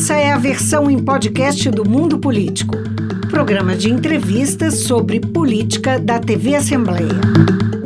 Essa é a versão em podcast do Mundo Político, programa de entrevistas sobre política da TV Assembleia.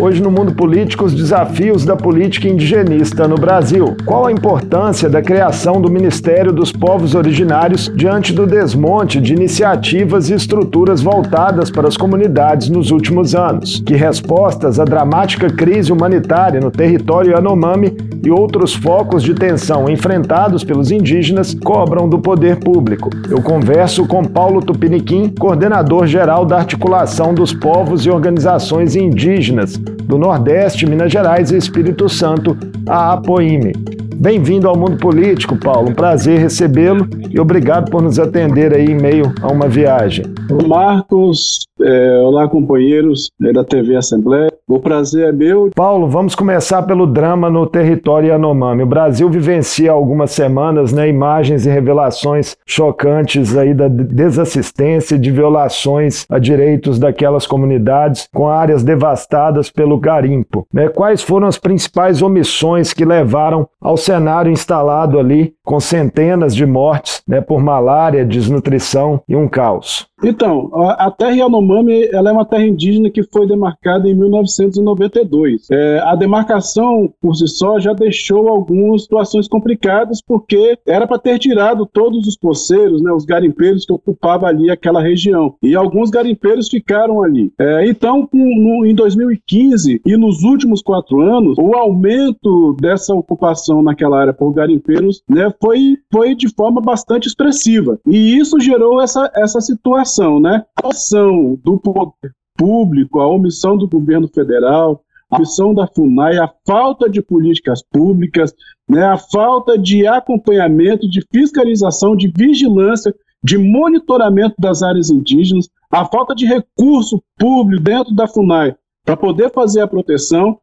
Hoje no mundo político, os desafios da política indigenista no Brasil. Qual a importância da criação do Ministério dos Povos Originários diante do desmonte de iniciativas e estruturas voltadas para as comunidades nos últimos anos? Que respostas à dramática crise humanitária no território Yanomami e outros focos de tensão enfrentados pelos indígenas cobram do poder público? Eu converso com Paulo Tupiniquim, coordenador geral da Articulação dos Povos e Organizações Indígenas do Nordeste, Minas Gerais e Espírito Santo, a APOIME. Bem-vindo ao mundo político, Paulo. Um prazer recebê-lo e obrigado por nos atender aí em meio a uma viagem. Marcos, é, olá companheiros é, da TV Assembleia. O prazer é meu. Paulo, vamos começar pelo drama no território Yanomami. O Brasil vivencia algumas semanas né, imagens e revelações chocantes aí da desassistência e de violações a direitos daquelas comunidades com áreas devastadas pelo garimpo. Né? Quais foram as principais omissões que levaram ao cenário instalado ali com centenas de mortes né, por malária, desnutrição e um caos? Então, a, terra Yanomami ela é uma terra indígena que foi demarcada em 1992. É, a demarcação, por si só, já deixou algumas situações complicadas, porque era para ter tirado todos os poceiros, né, os garimpeiros que ocupavam ali aquela região. E alguns garimpeiros ficaram ali. É, então, no, em 2015 e nos últimos quatro anos, o aumento dessa ocupação naquela área por garimpeiros né, foi, foi de forma bastante expressiva. E isso gerou essa, essa situação omissão, né? A omissão do poder público, a omissão do governo federal, a omissão da FUNAI, a falta de políticas públicas, né, a falta de acompanhamento, de fiscalização, de vigilância, de monitoramento das áreas indígenas, a falta de recurso público dentro da FUNAI para poder fazer a proteção,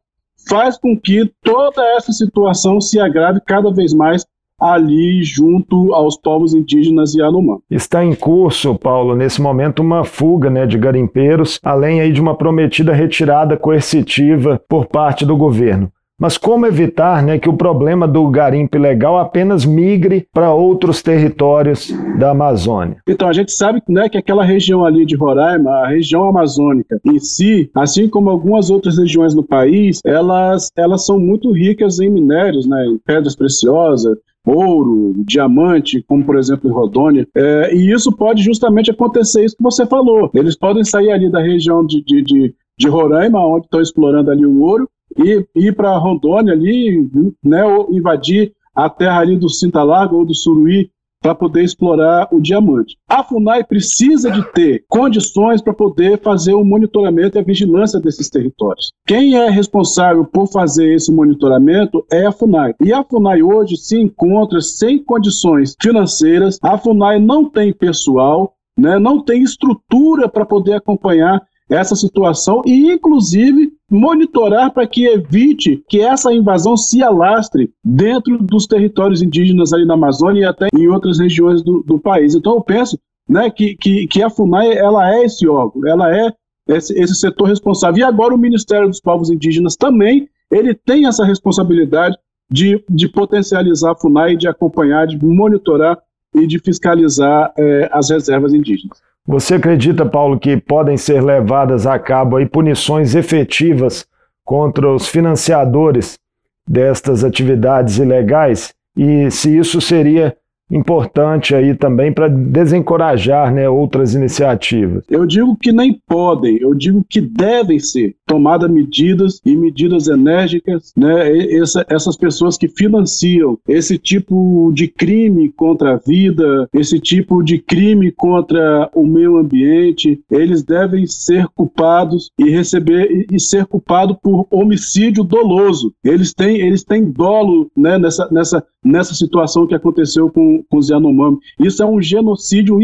faz com que toda essa situação se agrave cada vez mais ali junto aos povos indígenas e Yanomã. Está em curso, Paulo, nesse momento uma fuga né, de garimpeiros, além aí de uma prometida retirada coercitiva por parte do governo. Mas como evitar né, que o problema do garimpo ilegal apenas migre para outros territórios da Amazônia? Então, a gente sabe né, que aquela região ali de Roraima, a região amazônica em si, assim como algumas outras regiões no país, elas, elas são muito ricas em minérios, né, em pedras preciosas, ouro, diamante, como por exemplo em Rodônia. É, e isso pode justamente acontecer, isso que você falou. Eles podem sair ali da região de, de, de, de Roraima, onde estão explorando ali o ouro, e ir para Rondônia ali, né, ou invadir a terra ali do Cinta ou do Suruí, para poder explorar o diamante. A FUNAI precisa de ter condições para poder fazer o monitoramento e a vigilância desses territórios. Quem é responsável por fazer esse monitoramento é a FUNAI. E a FUNAI hoje se encontra sem condições financeiras, a FUNAI não tem pessoal, né, não tem estrutura para poder acompanhar essa situação e, inclusive, monitorar para que evite que essa invasão se alastre dentro dos territórios indígenas ali na Amazônia e até em outras regiões do, do país. Então, eu penso né, que, que, que, a FUNAI ela é esse órgão, ela é esse, esse setor responsável. E agora o Ministério dos Povos Indígenas também ele tem essa responsabilidade de, de potencializar a FUNAI, de acompanhar, de monitorar e de fiscalizar é, as reservas indígenas. Você acredita, Paulo, que podem ser levadas a cabo aí punições efetivas contra os financiadores destas atividades ilegais? E se isso seria importante aí também para desencorajar né, outras iniciativas? Eu digo que nem podem, eu digo que devem ser tomadas medidas e medidas enérgicas, né, essa, essas pessoas que financiam esse tipo de crime contra a vida, esse tipo de crime contra o meio ambiente, eles devem ser culpados e receber e ser culpado por homicídio doloso. Eles têm, eles têm dolo né, nessa, nessa, nessa situação que aconteceu com com, os Yanomami. Isso é um genocídio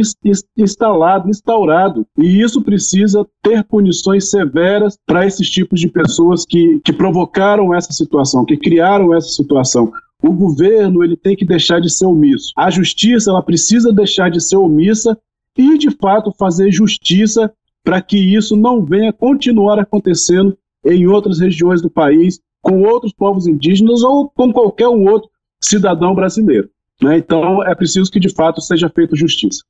instalado, instaurado. E isso precisa ter punições severas para esses tipos de pessoas que, que provocaram essa situação, que criaram essa situação. O governo ele tem que deixar de ser omisso. A justiça ela precisa deixar de ser omissa e, de fato, fazer justiça para que isso não venha continuar acontecendo em outras regiões do país, com outros povos indígenas ou com qualquer um outro cidadão brasileiro. Né? Então, é preciso que, de fato, seja feita justiça.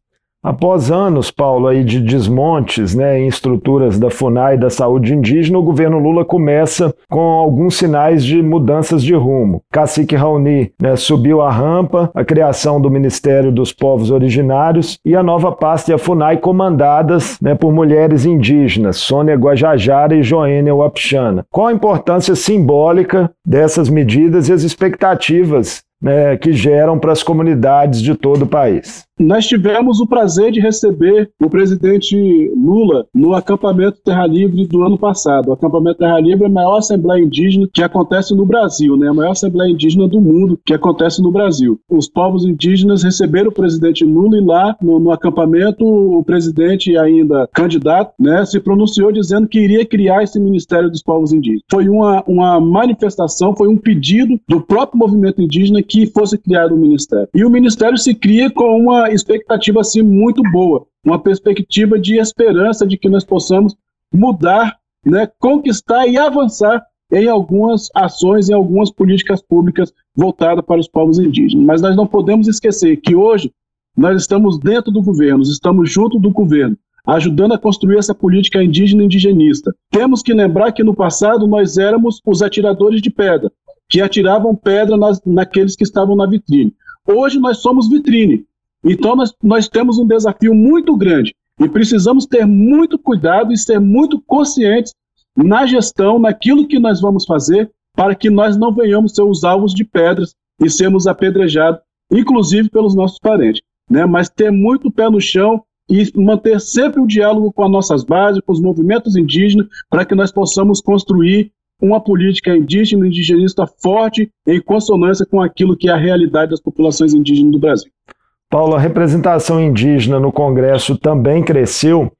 Após anos, Paulo, aí de desmontes né, em estruturas da FUNAI e da saúde indígena, o governo Lula começa com alguns sinais de mudanças de rumo. Cacique Raoni né, subiu a rampa, a criação do Ministério dos Povos Originários e a nova pasta e a FUNAI comandadas né, por mulheres indígenas, Sônia Guajajara e Joênia Wapixana. Qual a importância simbólica dessas medidas e as expectativas né, que geram para as comunidades de todo o país. Nós tivemos o prazer de receber o presidente Lula no acampamento Terra Livre do ano passado. O acampamento Terra Livre é a maior assembleia indígena que acontece no Brasil, né? a maior assembleia indígena do mundo que acontece no Brasil. Os povos indígenas receberam o presidente Lula e lá no, no acampamento o presidente ainda candidato né, se pronunciou dizendo que iria criar esse Ministério dos Povos Indígenas. Foi uma, uma manifestação, foi um pedido do próprio movimento indígena que fosse criado o um ministério. E o ministério se cria com uma expectativa assim muito boa, uma perspectiva de esperança de que nós possamos mudar, né, conquistar e avançar em algumas ações, em algumas políticas públicas voltadas para os povos indígenas. Mas nós não podemos esquecer que hoje nós estamos dentro do governo, estamos junto do governo, ajudando a construir essa política indígena indigenista. Temos que lembrar que no passado nós éramos os atiradores de pedra, que atiravam pedra nas, naqueles que estavam na vitrine. Hoje nós somos vitrine. Então nós, nós temos um desafio muito grande e precisamos ter muito cuidado e ser muito conscientes na gestão, naquilo que nós vamos fazer, para que nós não venhamos ser os alvos de pedras e sermos apedrejados, inclusive pelos nossos parentes. Né? Mas ter muito pé no chão e manter sempre o diálogo com as nossas bases, com os movimentos indígenas, para que nós possamos construir uma política indígena e indigenista forte em consonância com aquilo que é a realidade das populações indígenas do Brasil. Paulo, a representação indígena no Congresso também cresceu,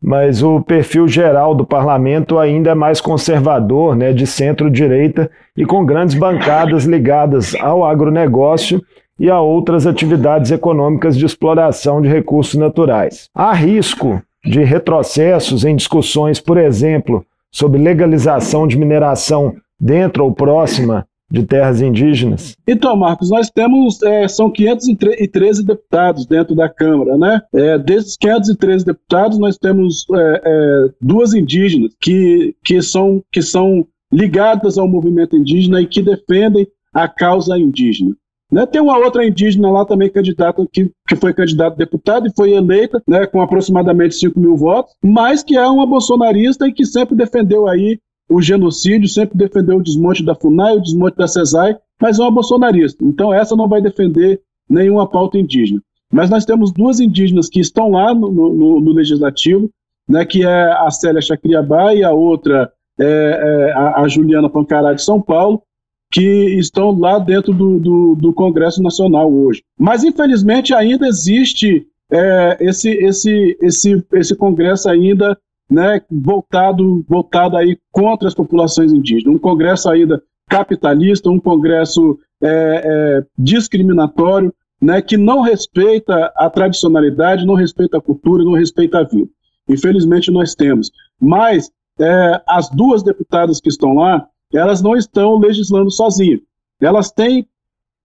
mas o perfil geral do parlamento ainda é mais conservador, né, de centro-direita e com grandes bancadas ligadas ao agronegócio e a outras atividades econômicas de exploração de recursos naturais. Há risco de retrocessos em discussões, por exemplo, sobre legalização de mineração dentro ou próxima de terras indígenas? Então, Marcos, nós temos, é, são 513 deputados dentro da Câmara, né? É, desses 513 deputados, nós temos é, é, duas indígenas que, que, são, que são ligadas ao movimento indígena e que defendem a causa indígena. Né? Tem uma outra indígena lá também candidata que, que foi candidata a deputada e foi eleita né, com aproximadamente 5 mil votos, mas que é uma bolsonarista e que sempre defendeu aí o genocídio, sempre defendeu o desmonte da FUNAI, o desmonte da CESAI, mas é uma bolsonarista. Então essa não vai defender nenhuma pauta indígena. Mas nós temos duas indígenas que estão lá no, no, no legislativo, né, que é a Célia Chacriabá e a outra é, é a, a Juliana Pancará de São Paulo, que estão lá dentro do, do, do Congresso Nacional hoje. Mas, infelizmente, ainda existe é, esse, esse, esse, esse Congresso ainda né, voltado, voltado aí contra as populações indígenas. Um Congresso ainda capitalista, um Congresso é, é, discriminatório, né, que não respeita a tradicionalidade, não respeita a cultura, não respeita a vida. Infelizmente nós temos. Mas é, as duas deputadas que estão lá, elas não estão legislando sozinhas. Elas têm,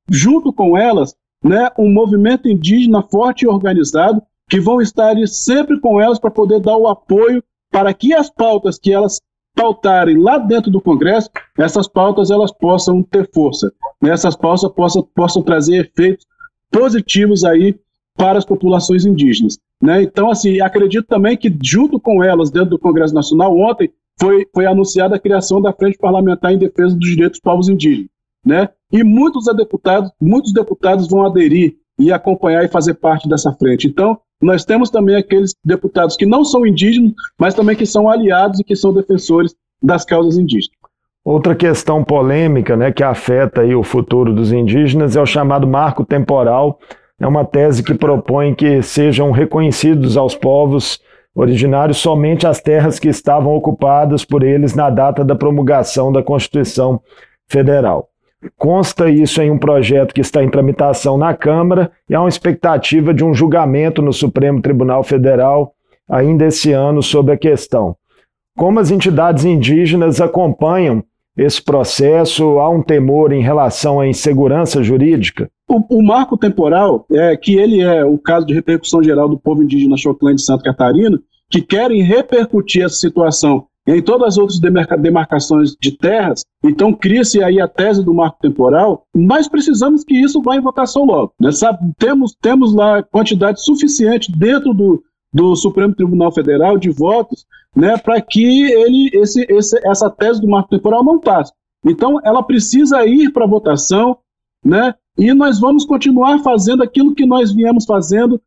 junto com elas, né, um movimento indígena forte e organizado que vão estar sempre com elas para poder dar o apoio para que as pautas que elas pautarem lá dentro do Congresso, essas pautas elas possam ter força, né? essas pautas possam, possam trazer efeitos positivos aí para as populações indígenas. Né? Então, assim, acredito também que junto com elas, dentro do Congresso Nacional, ontem foi, foi anunciada a criação da Frente Parlamentar em Defesa dos Direitos dos Povos Indígenas. Né? E muitos deputados, muitos deputados vão aderir e acompanhar e fazer parte dessa frente. Então, nós temos também aqueles deputados que não são indígenas, mas também que são aliados e que são defensores das causas indígenas. Outra questão polêmica né, que afeta aí o futuro dos indígenas é o chamado marco temporal. É uma tese que propõe que sejam reconhecidos aos povos originários somente as terras que estavam ocupadas por eles na data da promulgação da Constituição Federal. Consta isso em um projeto que está em tramitação na Câmara e há uma expectativa de um julgamento no Supremo Tribunal Federal ainda esse ano sobre a questão. Como as entidades indígenas acompanham esse processo? Há um temor em relação à insegurança jurídica? o, o, marco temporal, é, que ele é o caso de repercussão geral do povo indígena Choclã de Santa Catarina, que querem repercutir essa situação em todas as outras demarcações de terras, então cria-se aí a tese do marco temporal, nós precisamos que isso vá em votação logo. Né? Sabe, temos, temos lá quantidade suficiente dentro do, do Supremo Tribunal Federal de votos né, para que ele, esse, esse, essa tese do marco temporal não passe. Então, ela precisa ir para votação, né, e nós vamos continuar fazendo aquilo que nós viemos fazendo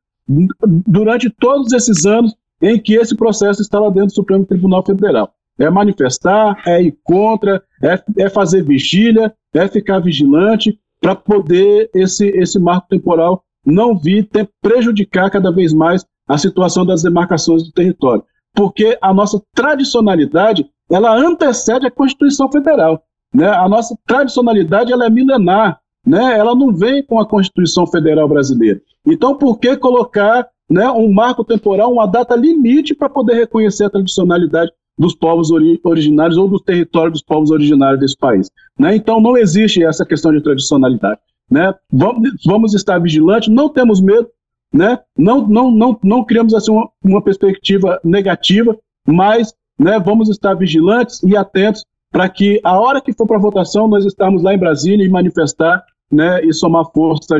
durante todos esses anos em que esse processo está lá dentro do Supremo Tribunal Federal. É manifestar, é ir contra, é, é fazer vigília, é ficar vigilante para poder esse, esse marco temporal não vir ter, prejudicar cada vez mais a situação das demarcações do território. Porque a nossa tradicionalidade, ela antecede a Constituição Federal. Né? A nossa tradicionalidade ela é milenar, né? ela não vem com a Constituição Federal Brasileira. Então, por que colocar né, um marco temporal, uma data limite para poder reconhecer a tradicionalidade dos povos ori originários ou do território dos povos originários desse país. Né? Então não existe essa questão de tradicionalidade. Né? Vamos, vamos estar vigilantes, não temos medo, né? não, não, não, não criamos assim, uma, uma perspectiva negativa, mas né, vamos estar vigilantes e atentos para que a hora que for para votação nós estarmos lá em Brasília e manifestar né, e somar força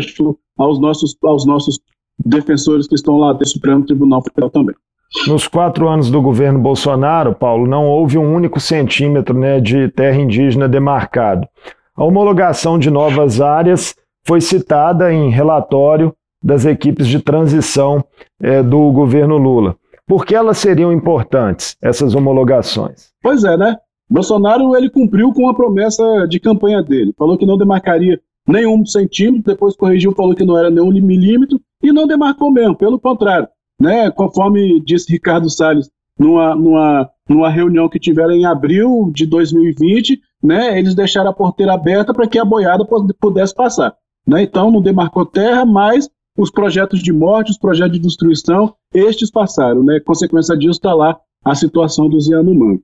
aos nossos, aos nossos defensores que estão lá do Supremo Tribunal Federal também. Nos quatro anos do governo Bolsonaro, Paulo, não houve um único centímetro né, de terra indígena demarcado. A homologação de novas áreas foi citada em relatório das equipes de transição é, do governo Lula. Por que elas seriam importantes, essas homologações? Pois é, né? Bolsonaro ele cumpriu com a promessa de campanha dele. Falou que não demarcaria nenhum centímetro, depois corrigiu, falou que não era nenhum milímetro, e não demarcou mesmo, pelo contrário. Né, conforme disse Ricardo Salles numa, numa, numa reunião que tiveram em abril de 2020, né, eles deixaram a porteira aberta para que a boiada pudesse passar. Né? Então não demarcou terra, mas os projetos de morte, os projetos de destruição, estes passaram. Né? Consequência disso está lá a situação dos Yanomami.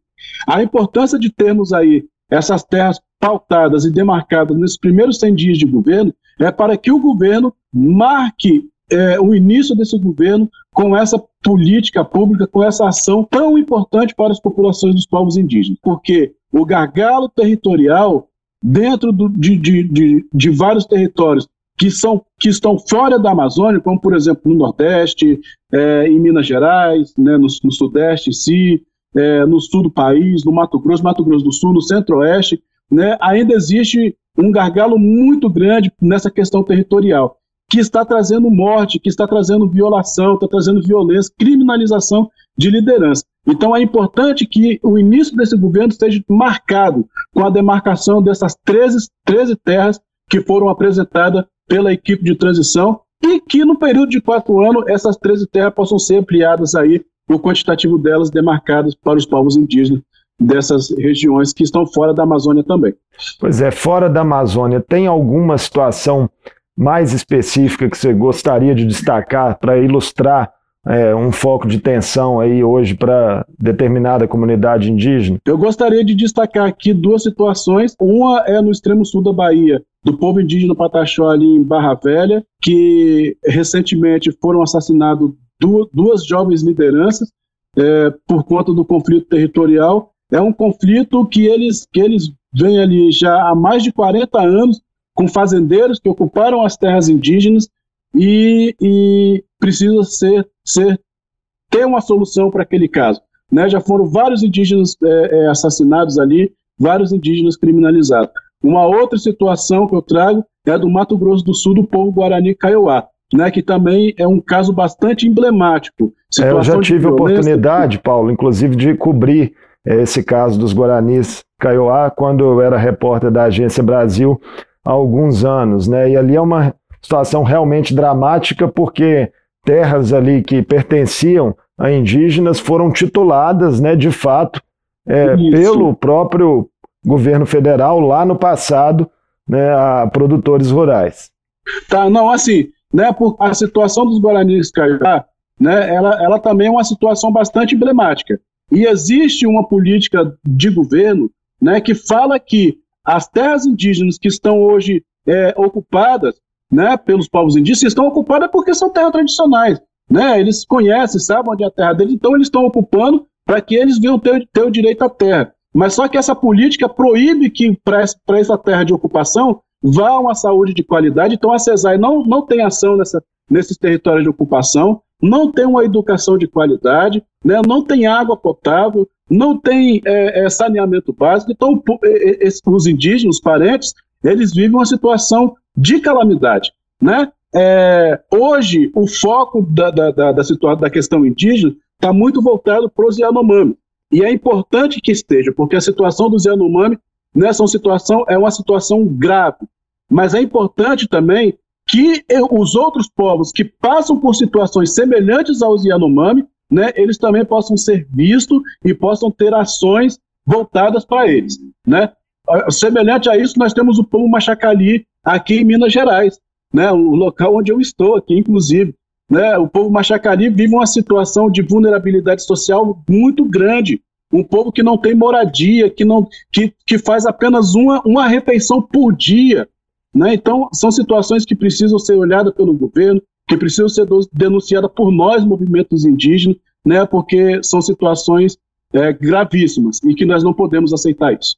A importância de termos aí essas terras pautadas e demarcadas nesses primeiros 100 dias de governo é para que o governo marque é, o início desse governo com essa política pública, com essa ação tão importante para as populações dos povos indígenas. Porque o gargalo territorial dentro do, de, de, de, de, vários territórios que, são, que estão fora da Amazônia, como por exemplo no Nordeste, é, em Minas Gerais, né, no, no Sudeste em si, é, no sul do país, no Mato Grosso, Mato Grosso do Sul, no Centro-Oeste, né, ainda existe um gargalo muito grande nessa questão territorial que está trazendo morte, que está trazendo violação, está trazendo violência, criminalização de liderança. Então é importante que o início desse governo esteja marcado com a demarcação dessas 13, 13 terras que foram apresentadas pela equipe de transição e que no período de quatro anos essas 13 terras possam ser ampliadas aí, o quantitativo delas demarcadas para os povos indígenas dessas regiões que estão fora da Amazônia também. Pois é, fora da Amazônia, tem alguma situação mais específica que você gostaria de destacar para ilustrar é, um foco de tensão aí hoje para determinada comunidade indígena? Eu gostaria de destacar aqui duas situações. Uma é no extremo sul da Bahia, do povo indígena Pataxó ali em Barra Velha, que recentemente foram assassinados duas jovens lideranças é, por conta do conflito territorial. É um conflito que eles, que eles vêm ali já há mais de 40 anos com fazendeiros que ocuparam as terras indígenas e, e precisa ser, ser ter uma solução para aquele caso. Né? Já foram vários indígenas é, é, assassinados ali, vários indígenas criminalizados. Uma outra situação que eu trago é do Mato Grosso do Sul, do povo Guarani Kaiowá, né, que também é um caso bastante emblemático. É, eu já tive a oportunidade, Paulo, inclusive, de cobrir é, esse caso dos Guaranis Kaiowá quando eu era repórter da Agência Brasil há alguns anos, né? E ali é uma situação realmente dramática porque terras ali que pertenciam a indígenas foram tituladas, né, de fato, é, pelo próprio governo federal lá no passado, né, a produtores rurais. Tá, não, assim, né, por a situação dos guaranis Caiá, né, ela, ela também é uma situação bastante emblemática. E existe uma política de governo, né, que fala que as terras indígenas que estão hoje é, ocupadas né, pelos povos indígenas, estão ocupados é porque são terras tradicionais. Né? Eles conhecem, sabem onde é a terra deles, então eles estão ocupando para que eles venham ter, ter o direito à terra. Mas só que essa política proíbe que para essa terra de ocupação vá uma saúde de qualidade. Então a CESAI não, não tem ação nessa, nesses territórios de ocupação, não tem uma educação de qualidade, né? não tem água potável, não tem é, é, saneamento básico. Então os indígenas, os parentes, eles vivem uma situação de calamidade. Né? É, hoje, o foco da, da, da, da, situação, da questão indígena está muito voltado para os Yanomami. E é importante que esteja, porque a situação dos Yanomami nessa né, situação é uma situação grave. Mas é importante também que os outros povos que passam por situações semelhantes aos Yanomami, né, eles também possam ser vistos e possam ter ações voltadas para eles. Né? Semelhante a isso, nós temos o povo Machacali aqui em Minas Gerais, né, o local onde eu estou aqui, inclusive. Né, o povo Machacali vive uma situação de vulnerabilidade social muito grande. Um povo que não tem moradia, que, não, que, que faz apenas uma, uma refeição por dia. Né? Então, são situações que precisam ser olhadas pelo governo, que precisam ser denunciadas por nós, movimentos indígenas, né? porque são situações é, gravíssimas e que nós não podemos aceitar isso.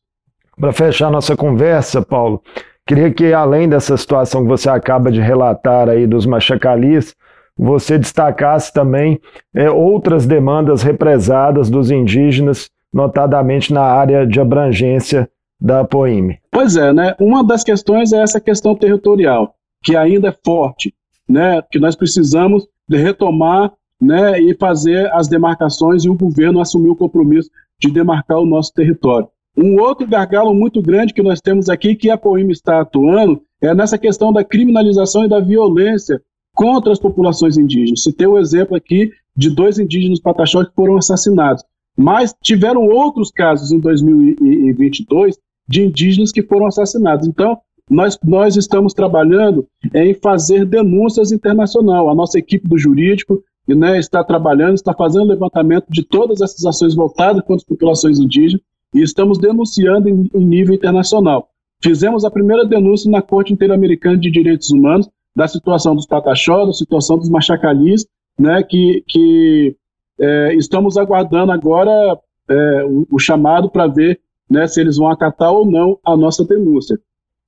Para fechar nossa conversa, Paulo, queria que, além dessa situação que você acaba de relatar aí dos machacalis, você destacasse também é, outras demandas represadas dos indígenas, notadamente na área de abrangência da POIME. Pois é, né? Uma das questões é essa questão territorial, que ainda é forte, né? Que nós precisamos de retomar, né? E fazer as demarcações e o governo assumir o compromisso de demarcar o nosso território. Um outro gargalo muito grande que nós temos aqui, que a POIME está atuando, é nessa questão da criminalização e da violência contra as populações indígenas. Citei o exemplo aqui de dois indígenas pataxó que foram assassinados. Mas tiveram outros casos em 2022 de indígenas que foram assassinados. Então, nós, nós estamos trabalhando em fazer denúncias internacional. A nossa equipe do jurídico né, está trabalhando, está fazendo levantamento de todas essas ações voltadas contra as populações indígenas e estamos denunciando em, em nível internacional. Fizemos a primeira denúncia na Corte Interamericana de Direitos Humanos da situação dos Pataxó, da situação dos Machacalis, né, que, que é, estamos aguardando agora é, o, o, chamado para ver né, se eles vão acatar ou não a nossa denúncia.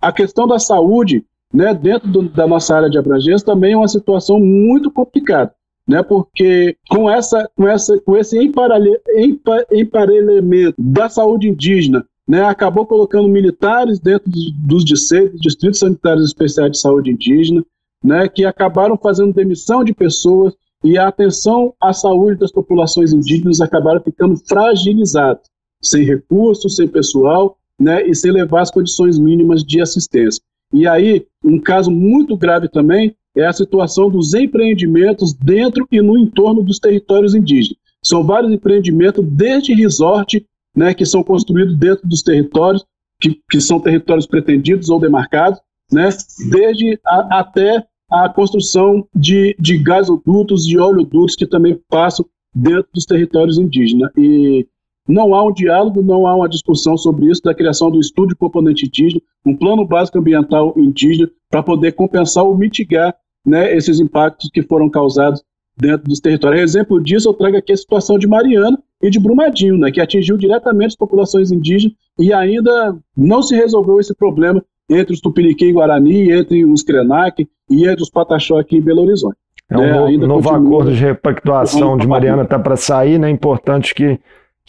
A questão da saúde, né, dentro do, da nossa área de abrangência, também é uma situação muito complicada né? Porque com essa, com essa, com esse emparelhamento da saúde indígena, né? Acabou colocando militares dentro dos distritos sanitários especiais de saúde indígena, né? Que acabaram fazendo demissão de pessoas e a atenção à saúde das populações indígenas acabaram ficando fragilizadas, sem recursos, sem pessoal, né? E sem levar as condições mínimas de assistência. E aí, um caso muito grave também é a situação dos empreendimentos dentro e no entorno dos territórios indígenas. São vários empreendimentos, desde resort, né, que são construídos dentro dos territórios, que, que são territórios pretendidos ou demarcados, né, desde a, até a construção de, de gasodutos e oleodutos que também passam dentro dos territórios indígenas. E não há um diálogo, não há uma discussão sobre isso, da criação do estudo de componente indígena, um plano básico ambiental indígena, para poder compensar ou mitigar né, esses impactos que foram causados dentro dos territórios. Exemplo disso, eu trago aqui a situação de Mariana e de Brumadinho, né, que atingiu diretamente as populações indígenas e ainda não se resolveu esse problema entre os Tupiniquim e Guarani, entre os Krenak e entre os Pataxó aqui em Belo Horizonte. É um né, novo, novo acordo de repactuação de Mariana está para sair, né? É importante que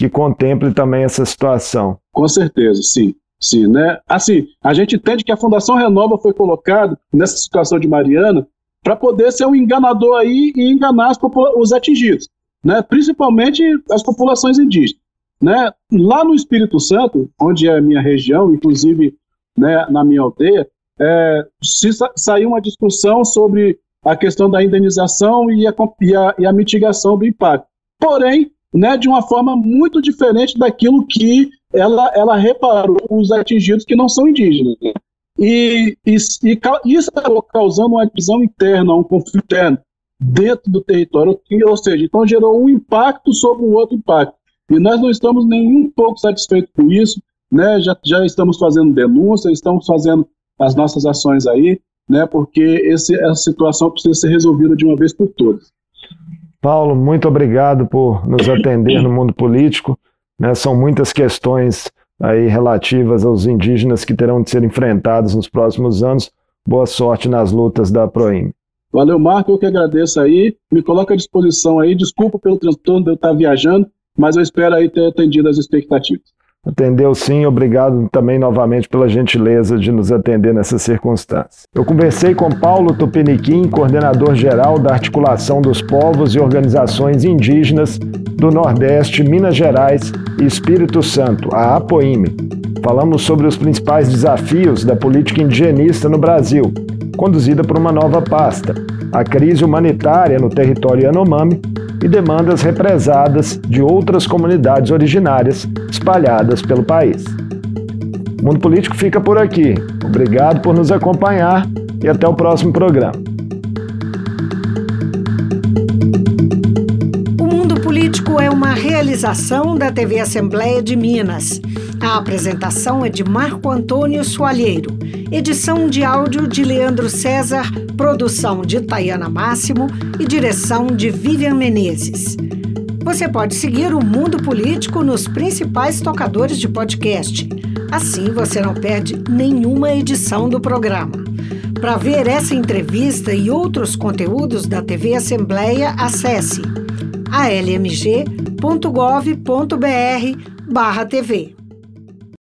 que contemple também essa situação. Com certeza, sim. Sim, né? Assim, a gente entende que a Fundação Renova foi colocada nessa situação de Mariana para poder ser um enganador aí e enganar os atingidos, né? Principalmente as populações indígenas, né? Lá no Espírito Santo, onde é a minha região, inclusive né, na minha aldeia, é, se sa saiu uma discussão sobre a questão da indenização e a, e a, e a mitigação do impacto. Porém, né, de uma forma muito diferente daquilo que ela, ela reparou os atingidos que não são indígenas. E, e, e isso acabou causando uma divisão interna, um conflito interno dentro do território, ou seja, então gerou um impacto sobre o outro impacto. E nós não estamos nem um pouco satisfeitos com isso, né? já, já estamos fazendo denúncia, estamos fazendo as nossas ações aí, né, porque esse, essa situação precisa ser resolvida de uma vez por todas. Paulo, muito obrigado por nos atender no mundo político. Né, são muitas questões aí relativas aos indígenas que terão de ser enfrentados nos próximos anos. Boa sorte nas lutas da Proim. Valeu, Marco, eu que agradeço aí. Me coloca à disposição aí. Desculpa pelo transtorno de eu estar viajando, mas eu espero aí ter atendido as expectativas. Atendeu sim, obrigado também novamente pela gentileza de nos atender nessas circunstâncias. Eu conversei com Paulo Tupiniquim, coordenador geral da Articulação dos Povos e Organizações Indígenas do Nordeste, Minas Gerais e Espírito Santo, a APOIME. Falamos sobre os principais desafios da política indigenista no Brasil, conduzida por uma nova pasta, a crise humanitária no território Yanomami e demandas represadas de outras comunidades originárias espalhadas pelo país. O Mundo Político fica por aqui. Obrigado por nos acompanhar e até o próximo programa. O Mundo Político é uma realização da TV Assembleia de Minas. A apresentação é de Marco Antônio Soalheiro. Edição de áudio de Leandro César, produção de Tayana Máximo e direção de Vivian Menezes. Você pode seguir o Mundo Político nos principais tocadores de podcast. Assim você não perde nenhuma edição do programa. Para ver essa entrevista e outros conteúdos da TV Assembleia, acesse almg.gov.br/tv.